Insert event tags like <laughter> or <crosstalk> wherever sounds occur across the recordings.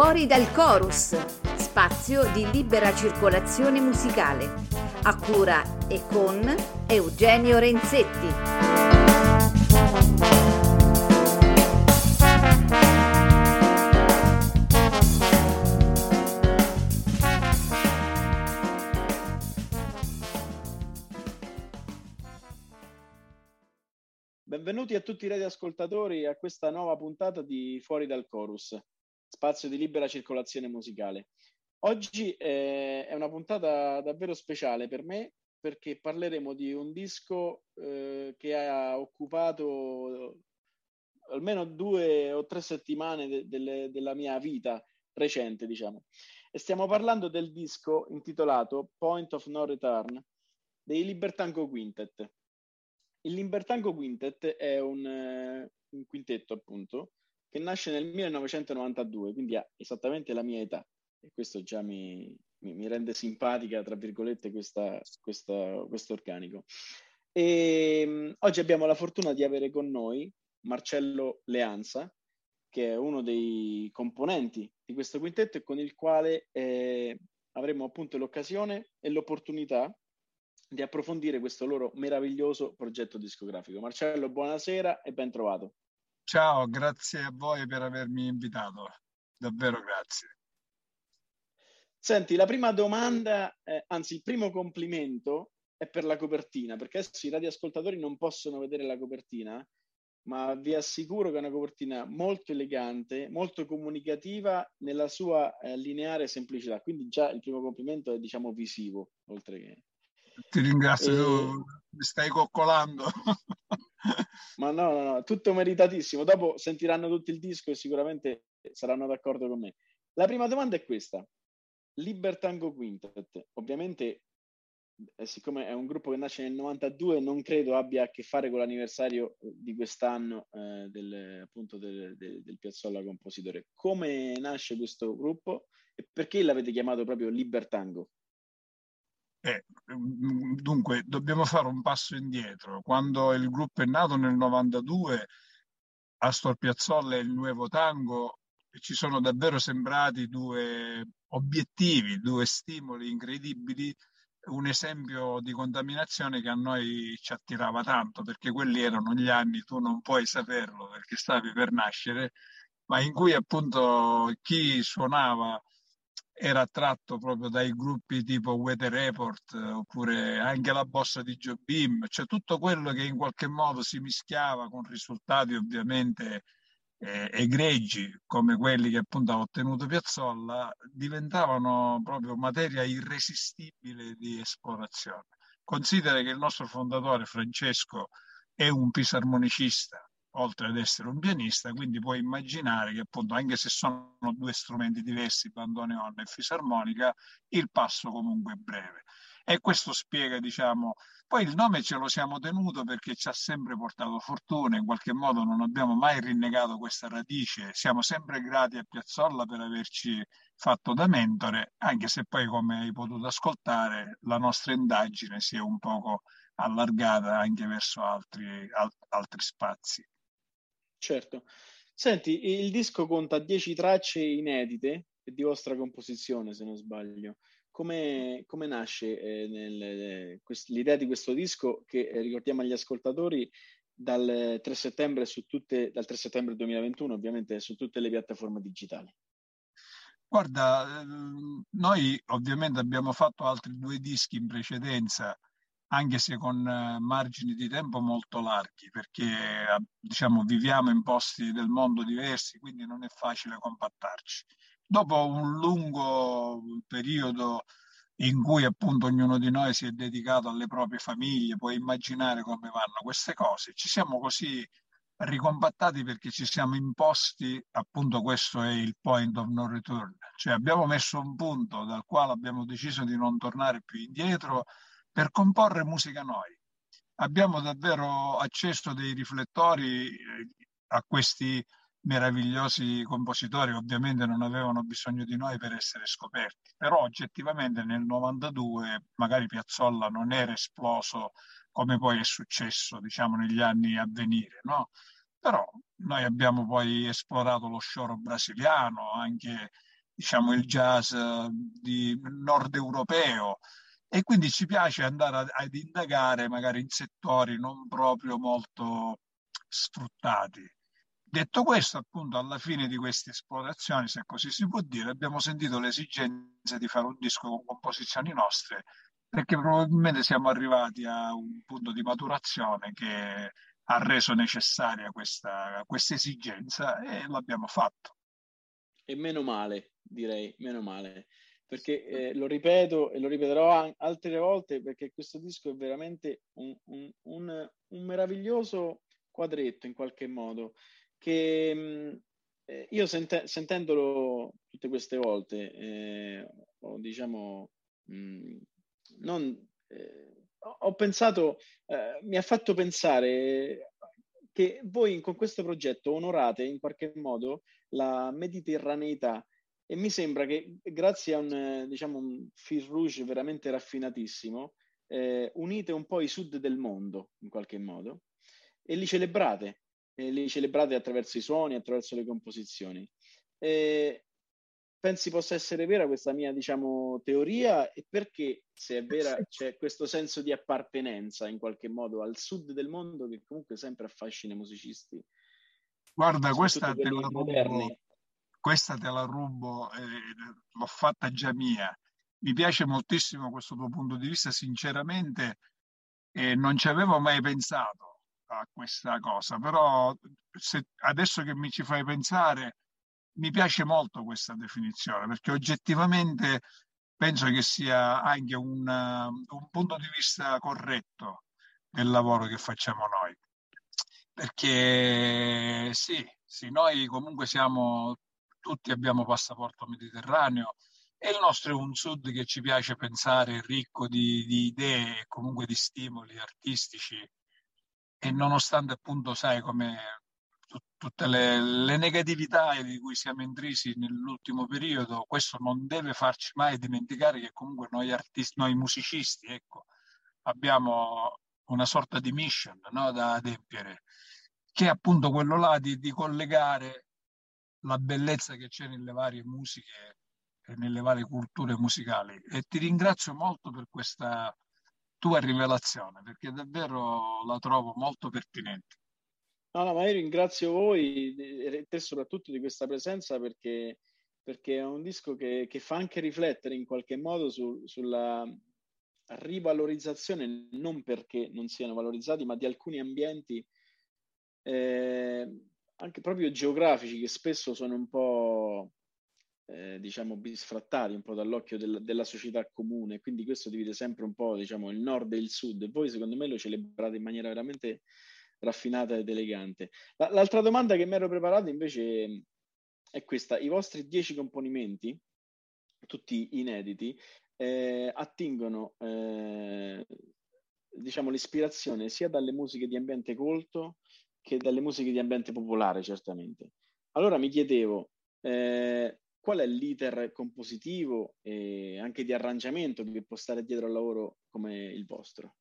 Fuori dal Chorus, spazio di libera circolazione musicale, a cura e con Eugenio Renzetti. Benvenuti a tutti i radioascoltatori a questa nuova puntata di Fuori dal Chorus, spazio di libera circolazione musicale. Oggi eh, è una puntata davvero speciale per me perché parleremo di un disco eh, che ha occupato almeno due o tre settimane de- de- della mia vita recente, diciamo. E stiamo parlando del disco intitolato Point of No Return dei Libertango Quintet il Limbertango Quintet è un, uh, un, quintetto, appunto, che nasce nel 1992, quindi ha esattamente la mia età. E questo già mi, mi, mi rende simpatica, tra virgolette, questo organico. E, um, oggi abbiamo la fortuna di avere con noi Marcello Leanza, che è uno dei componenti di questo quintetto e con il quale eh, avremo appunto l'occasione e l'opportunità di approfondire questo loro meraviglioso progetto discografico. Marcello, buonasera e ben trovato. Ciao, grazie a voi per avermi invitato, davvero grazie. Senti, la prima domanda, eh, anzi il primo complimento è per la copertina, perché adesso i radioascoltatori non possono vedere la copertina, ma vi assicuro che è una copertina molto elegante, molto comunicativa nella sua eh, lineare semplicità. Quindi già il primo complimento è diciamo visivo, oltre che ti ringrazio, e... tu mi stai coccolando. <laughs> Ma no, no, no, tutto meritatissimo. Dopo sentiranno tutto il disco e sicuramente saranno d'accordo con me. La prima domanda è questa. Libertango Quintet, ovviamente, eh, siccome è un gruppo che nasce nel 92, non credo abbia a che fare con l'anniversario di quest'anno eh, del, appunto del, del, del Piazzolla Compositore. Come nasce questo gruppo e perché l'avete chiamato proprio Libertango? Eh, mm, dunque, dobbiamo fare un passo indietro. Quando il gruppo è nato nel 92, Astor Piazzolla e il Nuovo Tango ci sono davvero sembrati due obiettivi, due stimoli incredibili, un esempio di contaminazione che a noi ci attirava tanto, perché quelli erano gli anni, tu non puoi saperlo perché stavi per nascere, ma in cui appunto chi suonava era attratto proprio dai gruppi tipo Weather Report oppure anche la bossa di Joe Beam, cioè tutto quello che in qualche modo si mischiava con risultati ovviamente eh, egregi come quelli che appunto ha ottenuto Piazzolla, diventavano proprio materia irresistibile di esplorazione. Considera che il nostro fondatore Francesco è un pisarmonicista oltre ad essere un pianista, quindi puoi immaginare che appunto anche se sono due strumenti diversi, bandoneon e fisarmonica, il passo comunque è breve. E questo spiega, diciamo, poi il nome ce lo siamo tenuto perché ci ha sempre portato fortuna, in qualche modo non abbiamo mai rinnegato questa radice, siamo sempre grati a Piazzolla per averci fatto da mentore, anche se poi come hai potuto ascoltare la nostra indagine si è un poco allargata anche verso altri, alt- altri spazi. Certo. Senti, il disco conta 10 tracce inedite di vostra composizione, se non sbaglio. Come, come nasce eh, nel, eh, quest- l'idea di questo disco che eh, ricordiamo agli ascoltatori dal 3 settembre su tutte, dal 3 settembre 2021 ovviamente su tutte le piattaforme digitali? Guarda, ehm, noi ovviamente abbiamo fatto altri due dischi in precedenza anche se con eh, margini di tempo molto larghi, perché eh, diciamo, viviamo in posti del mondo diversi, quindi non è facile compattarci. Dopo un lungo periodo in cui appunto ognuno di noi si è dedicato alle proprie famiglie, puoi immaginare come vanno queste cose, ci siamo così ricompattati perché ci siamo imposti, appunto questo è il point of no return, cioè abbiamo messo un punto dal quale abbiamo deciso di non tornare più indietro per comporre musica noi. Abbiamo davvero acceso dei riflettori eh, a questi meravigliosi compositori, ovviamente non avevano bisogno di noi per essere scoperti, però oggettivamente nel 92 magari Piazzolla non era esploso come poi è successo diciamo negli anni a venire, no? Però noi abbiamo poi esplorato lo scioro brasiliano, anche diciamo, il jazz di nord europeo e quindi ci piace andare ad indagare magari in settori non proprio molto sfruttati. Detto questo, appunto, alla fine di queste esplorazioni, se così si può dire, abbiamo sentito l'esigenza di fare un disco con composizioni nostre, perché probabilmente siamo arrivati a un punto di maturazione che ha reso necessaria questa, questa esigenza e l'abbiamo fatto. E meno male, direi, meno male perché <laughs> eh, lo ripeto e lo ripeterò altre volte perché questo disco è veramente un, un, un, un meraviglioso quadretto in qualche modo che mh, mm, eh, io sente, sentendolo tutte queste volte eh, ho diciamo mh, mm, non, eh, ho pensato eh, mi ha fatto pensare che voi con questo progetto onorate in qualche modo la mediterraneità e mi sembra che grazie a un, diciamo, un fil rouge veramente raffinatissimo, eh, unite un po' i sud del mondo in qualche modo e li celebrate, e li celebrate attraverso i suoni, attraverso le composizioni. E pensi possa essere vera questa mia, diciamo, teoria e perché, se è vera, <laughs> c'è questo senso di appartenenza in qualche modo al sud del mondo che comunque sempre affascina i musicisti? Guarda, questa te la moderni questa te la rubo, eh, l'ho fatta già mia. Mi piace moltissimo questo tuo punto di vista, sinceramente eh, non ci avevo mai pensato a questa cosa, però se, adesso che mi ci fai pensare, mi piace molto questa definizione, perché oggettivamente penso che sia anche un, un punto di vista corretto del lavoro che facciamo noi. Perché sì, sì, noi comunque siamo tutti abbiamo passaporto mediterraneo e il nostro è un sud che ci piace pensare ricco di, di idee e comunque di stimoli artistici e nonostante appunto sai come t- tutte le, le, negatività di cui siamo intrisi nell'ultimo periodo, questo non deve farci mai dimenticare che comunque noi artisti, noi musicisti, ecco, abbiamo una sorta di mission no, da adempiere, che è appunto quello là di, di collegare la bellezza che c'è nelle varie musiche e nelle varie culture musicali. E ti ringrazio molto per questa tua rivelazione, perché davvero la trovo molto pertinente. No, no, ma io ringrazio voi e te soprattutto di questa presenza perché, perché è un disco che, che, fa anche riflettere in qualche modo su, sulla rivalorizzazione, non perché non siano valorizzati, ma di alcuni ambienti eh, anche proprio geografici che spesso sono un po' eh, diciamo bisfrattati un po' dall'occhio del, della società comune, quindi questo divide sempre un po' diciamo il nord e il sud e voi secondo me lo celebrate in maniera veramente raffinata ed elegante. La, l'altra domanda che mi ero preparato invece è questa, i vostri dieci componimenti, tutti inediti, eh, attingono eh, diciamo l'ispirazione sia dalle musiche di ambiente colto che dalle musiche di ambiente popolare, certamente. Allora mi chiedevo eh, qual è l'iter compositivo e anche di arrangiamento che può stare dietro al lavoro come il vostro?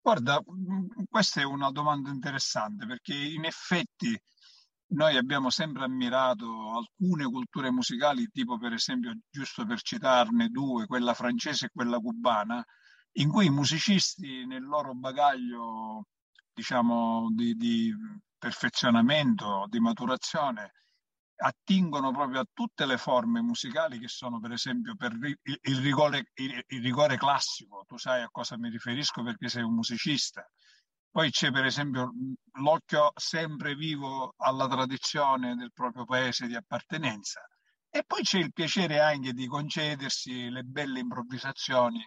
Guarda, mm, questa è una domanda interessante perché in effetti noi abbiamo sempre ammirato alcune culture musicali, tipo per esempio, giusto per citarne due, quella francese e quella cubana, in cui i musicisti nel loro bagaglio diciamo, di, di perfezionamento, di maturazione, attingono proprio a tutte le forme musicali che sono per esempio per il rigore, il, il rigore, classico, tu sai a cosa mi riferisco perché sei un musicista. Poi c'è per esempio l'occhio sempre vivo alla tradizione del proprio paese di appartenenza e poi c'è il piacere anche di concedersi le belle improvvisazioni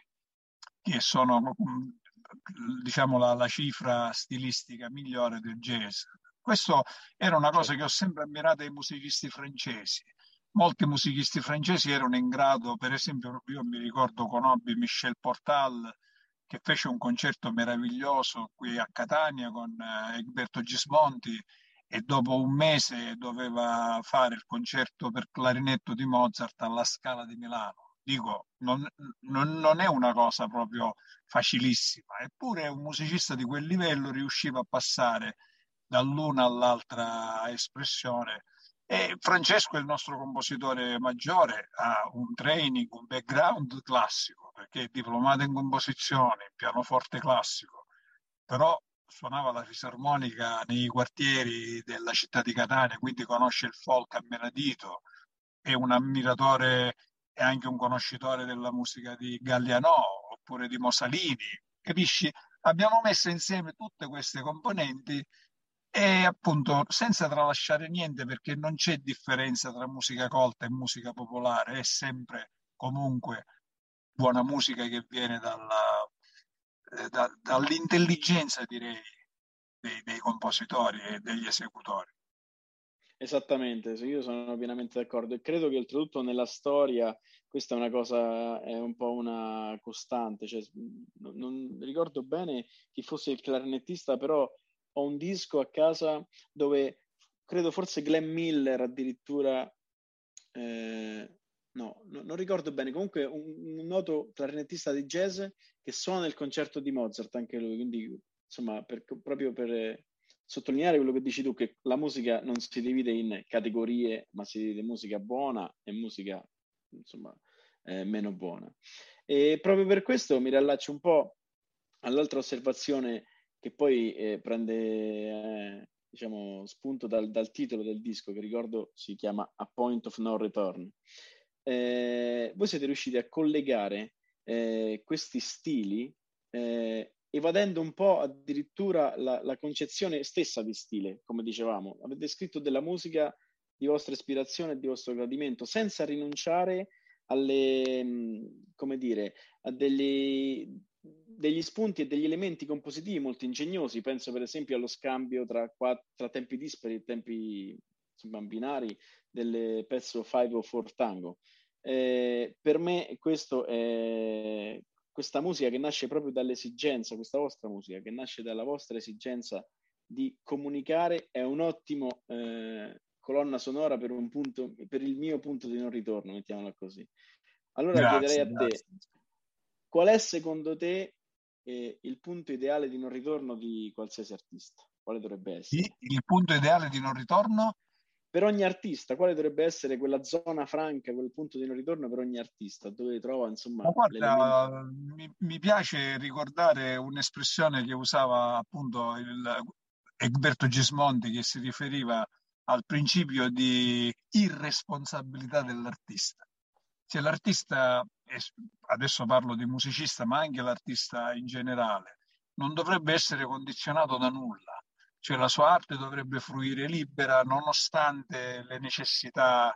che sono diciamo, la, la cifra stilistica migliore del jazz. Questo era una cosa che ho sempre ammirato ai musicisti francesi. Molti musicisti francesi erano in grado, per esempio, io mi ricordo conobbi Michel Portal che fece un concerto meraviglioso qui a Catania con eh, Egberto Gismonti e dopo un mese doveva fare il concerto per clarinetto di Mozart alla Scala di Milano dico, non, non, non, è una cosa proprio facilissima, eppure un musicista di quel livello riusciva a passare dall'una all'altra espressione. E Francesco, il nostro compositore maggiore, ha un training, un background classico, perché è diplomato in composizione, pianoforte classico, però suonava la fisarmonica nei quartieri della città di Catania, quindi conosce il folk a menadito, è un ammiratore e anche un conoscitore della musica di Gallianò oppure di Mosalini, capisci? Abbiamo messo insieme tutte queste componenti e appunto senza tralasciare niente perché non c'è differenza tra musica colta e musica popolare, è sempre comunque buona musica che viene dalla, eh, da, dall'intelligenza direi dei, dei compositori e degli esecutori. Esattamente, io sono pienamente d'accordo. E credo che oltretutto nella storia questa è una cosa, è un po' una costante, cioè, non, non, ricordo bene chi fosse il clarinettista, però ho un disco a casa dove credo forse Glenn Miller addirittura, eh, no, no, non ricordo bene, comunque un, un, noto clarinettista di jazz che suona il concerto di Mozart, anche lui, quindi insomma per, proprio per sottolineare quello che dici tu, che la musica non si divide in categorie, ma si divide in musica buona e musica, insomma, eh, meno buona. E proprio per questo mi riallaccio un po' all'altra osservazione che poi eh, prende, eh, diciamo, spunto dal, dal, titolo del disco, che ricordo si chiama A Point of No Return. Eh, voi siete riusciti a collegare eh, questi stili eh, evadendo un po' addirittura la, la, concezione stessa di stile, come dicevamo. Avete scritto della musica di vostra ispirazione e di vostro gradimento, senza rinunciare alle, come dire, a degli, degli spunti e degli elementi compositivi molto ingegnosi. Penso per esempio allo scambio tra, tra tempi dispari e tempi insomma, binari del pezzo 5 o 4 Tango. Eh, per me questo è, questa musica che nasce proprio dall'esigenza, questa vostra musica che nasce dalla vostra esigenza di comunicare, è un ottimo eh, colonna sonora per, un punto, per il mio punto di non ritorno, mettiamola così. Allora grazie, chiederei a grazie. te, qual è secondo te eh, il punto ideale di non ritorno di qualsiasi artista? Quale dovrebbe essere? Il punto ideale di non ritorno? Per ogni artista, quale dovrebbe essere quella zona franca, quel punto di non ritorno per ogni artista, dove trova insomma... guarda, mi, mi, piace ricordare un'espressione che usava appunto il, Egberto Gismondi che si riferiva al principio di irresponsabilità dell'artista. Cioè l'artista, adesso parlo di musicista, ma anche l'artista in generale, non dovrebbe essere condizionato da nulla cioè la sua arte dovrebbe fruire libera nonostante le necessità,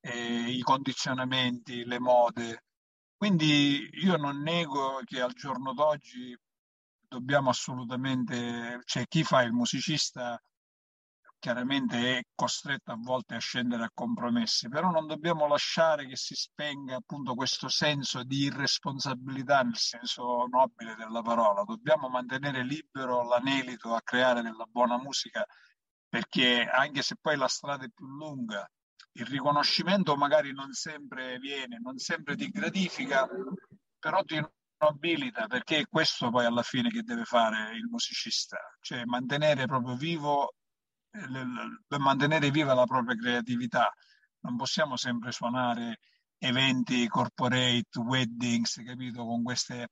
eh, i condizionamenti, le mode. Quindi io non nego che al giorno d'oggi dobbiamo assolutamente, cioè chi fa il musicista chiaramente è costretto a volte a scendere a compromessi, però non dobbiamo lasciare che si spenga appunto questo senso di irresponsabilità nel senso nobile della parola. Dobbiamo mantenere libero l'anelito a creare della buona musica perché anche se poi la strada è più lunga, il riconoscimento magari non sempre viene, non sempre ti gratifica, però ti nobilita perché è questo poi alla fine che deve fare il musicista, cioè mantenere proprio vivo per mantenere viva la propria creatività. Non possiamo sempre suonare eventi corporate, weddings, capito, con queste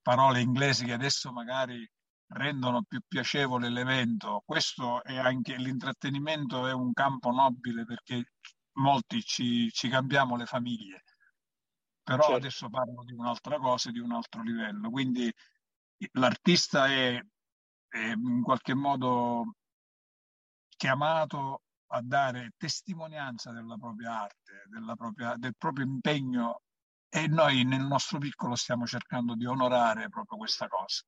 parole inglesi che adesso magari rendono più piacevole l'evento. Questo è anche l'intrattenimento è un campo nobile perché molti ci, ci cambiamo le famiglie. Però certo. adesso parlo di un'altra cosa, di un altro livello. Quindi l'artista è, è in qualche modo chiamato a dare testimonianza della propria arte, della propria, del proprio impegno e noi nel nostro piccolo stiamo cercando di onorare proprio questa cosa.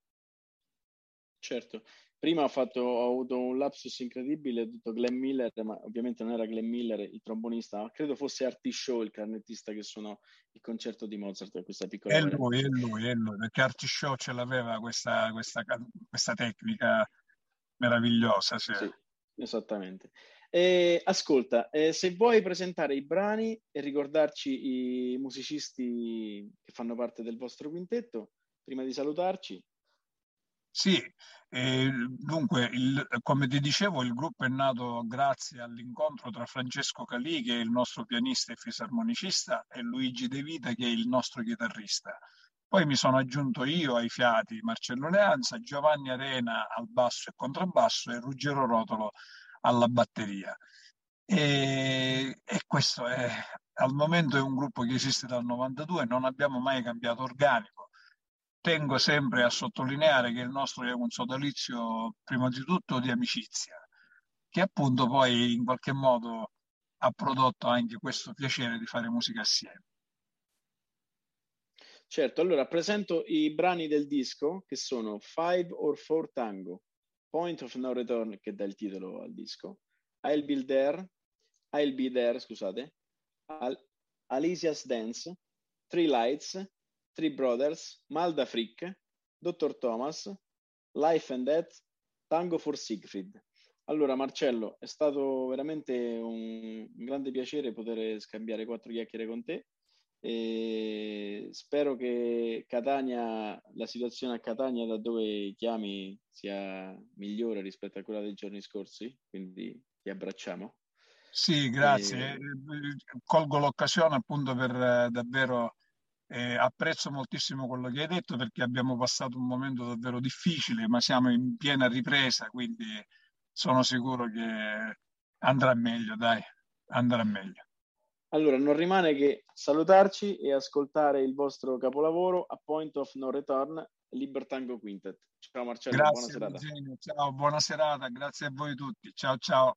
Certo, prima ho, fatto, ho avuto un lapsus incredibile, ho detto Glenn Miller, ma ovviamente non era Glenn Miller il trombonista, ma credo fosse Artie Shaw il carnettista che suonò il concerto di Mozart, questa piccola... È lui, è lui, è lui, perché Artie Shaw ce l'aveva questa, questa, questa tecnica meravigliosa. Sì. sì. Esattamente. Eh, ascolta, eh, se vuoi presentare i brani e ricordarci i musicisti che fanno parte del vostro quintetto, prima di salutarci. Sì, eh, dunque, il, come ti dicevo, il gruppo è nato grazie all'incontro tra Francesco Calì, che è il nostro pianista e fisarmonicista, e Luigi De Vita, che è il nostro chitarrista. Poi mi sono aggiunto io ai fiati Marcello Leanza, Giovanni Arena al basso e contrabbasso e Ruggero Rotolo alla batteria. E, e questo è, al momento è un gruppo che esiste dal 92, non abbiamo mai cambiato organico tengo sempre a sottolineare che il nostro è un sodalizio prima di tutto di amicizia, che appunto poi in qualche modo ha prodotto anche questo piacere di fare musica assieme. Certo, allora presento i brani del disco che sono Five or Four Tango, Point of No Return che dà il titolo al disco, I'll Be There, I'll Be There, scusate, Al- Alicia's Dance, Three Lights, Three Brothers, Malda Frick, Dr. Thomas, Life and Death, Tango for Siegfried. Allora Marcello, è stato veramente un, grande piacere poter scambiare quattro chiacchiere con te. E spero che Catania, la situazione a Catania da dove chiami sia migliore rispetto a quella dei giorni scorsi, quindi ti abbracciamo. Sì, grazie. E... Colgo l'occasione appunto per eh, davvero eh, apprezzo moltissimo quello che hai detto perché abbiamo passato un momento davvero difficile, ma siamo in piena ripresa, quindi sono sicuro che andrà meglio, dai, andrà meglio. Allora, non rimane che salutarci e ascoltare il vostro capolavoro A Point of No Return, Libertango Quintet. Ciao Marcello, grazie, buona serata. Eugenio, ciao, buona serata, grazie a voi tutti. Ciao ciao.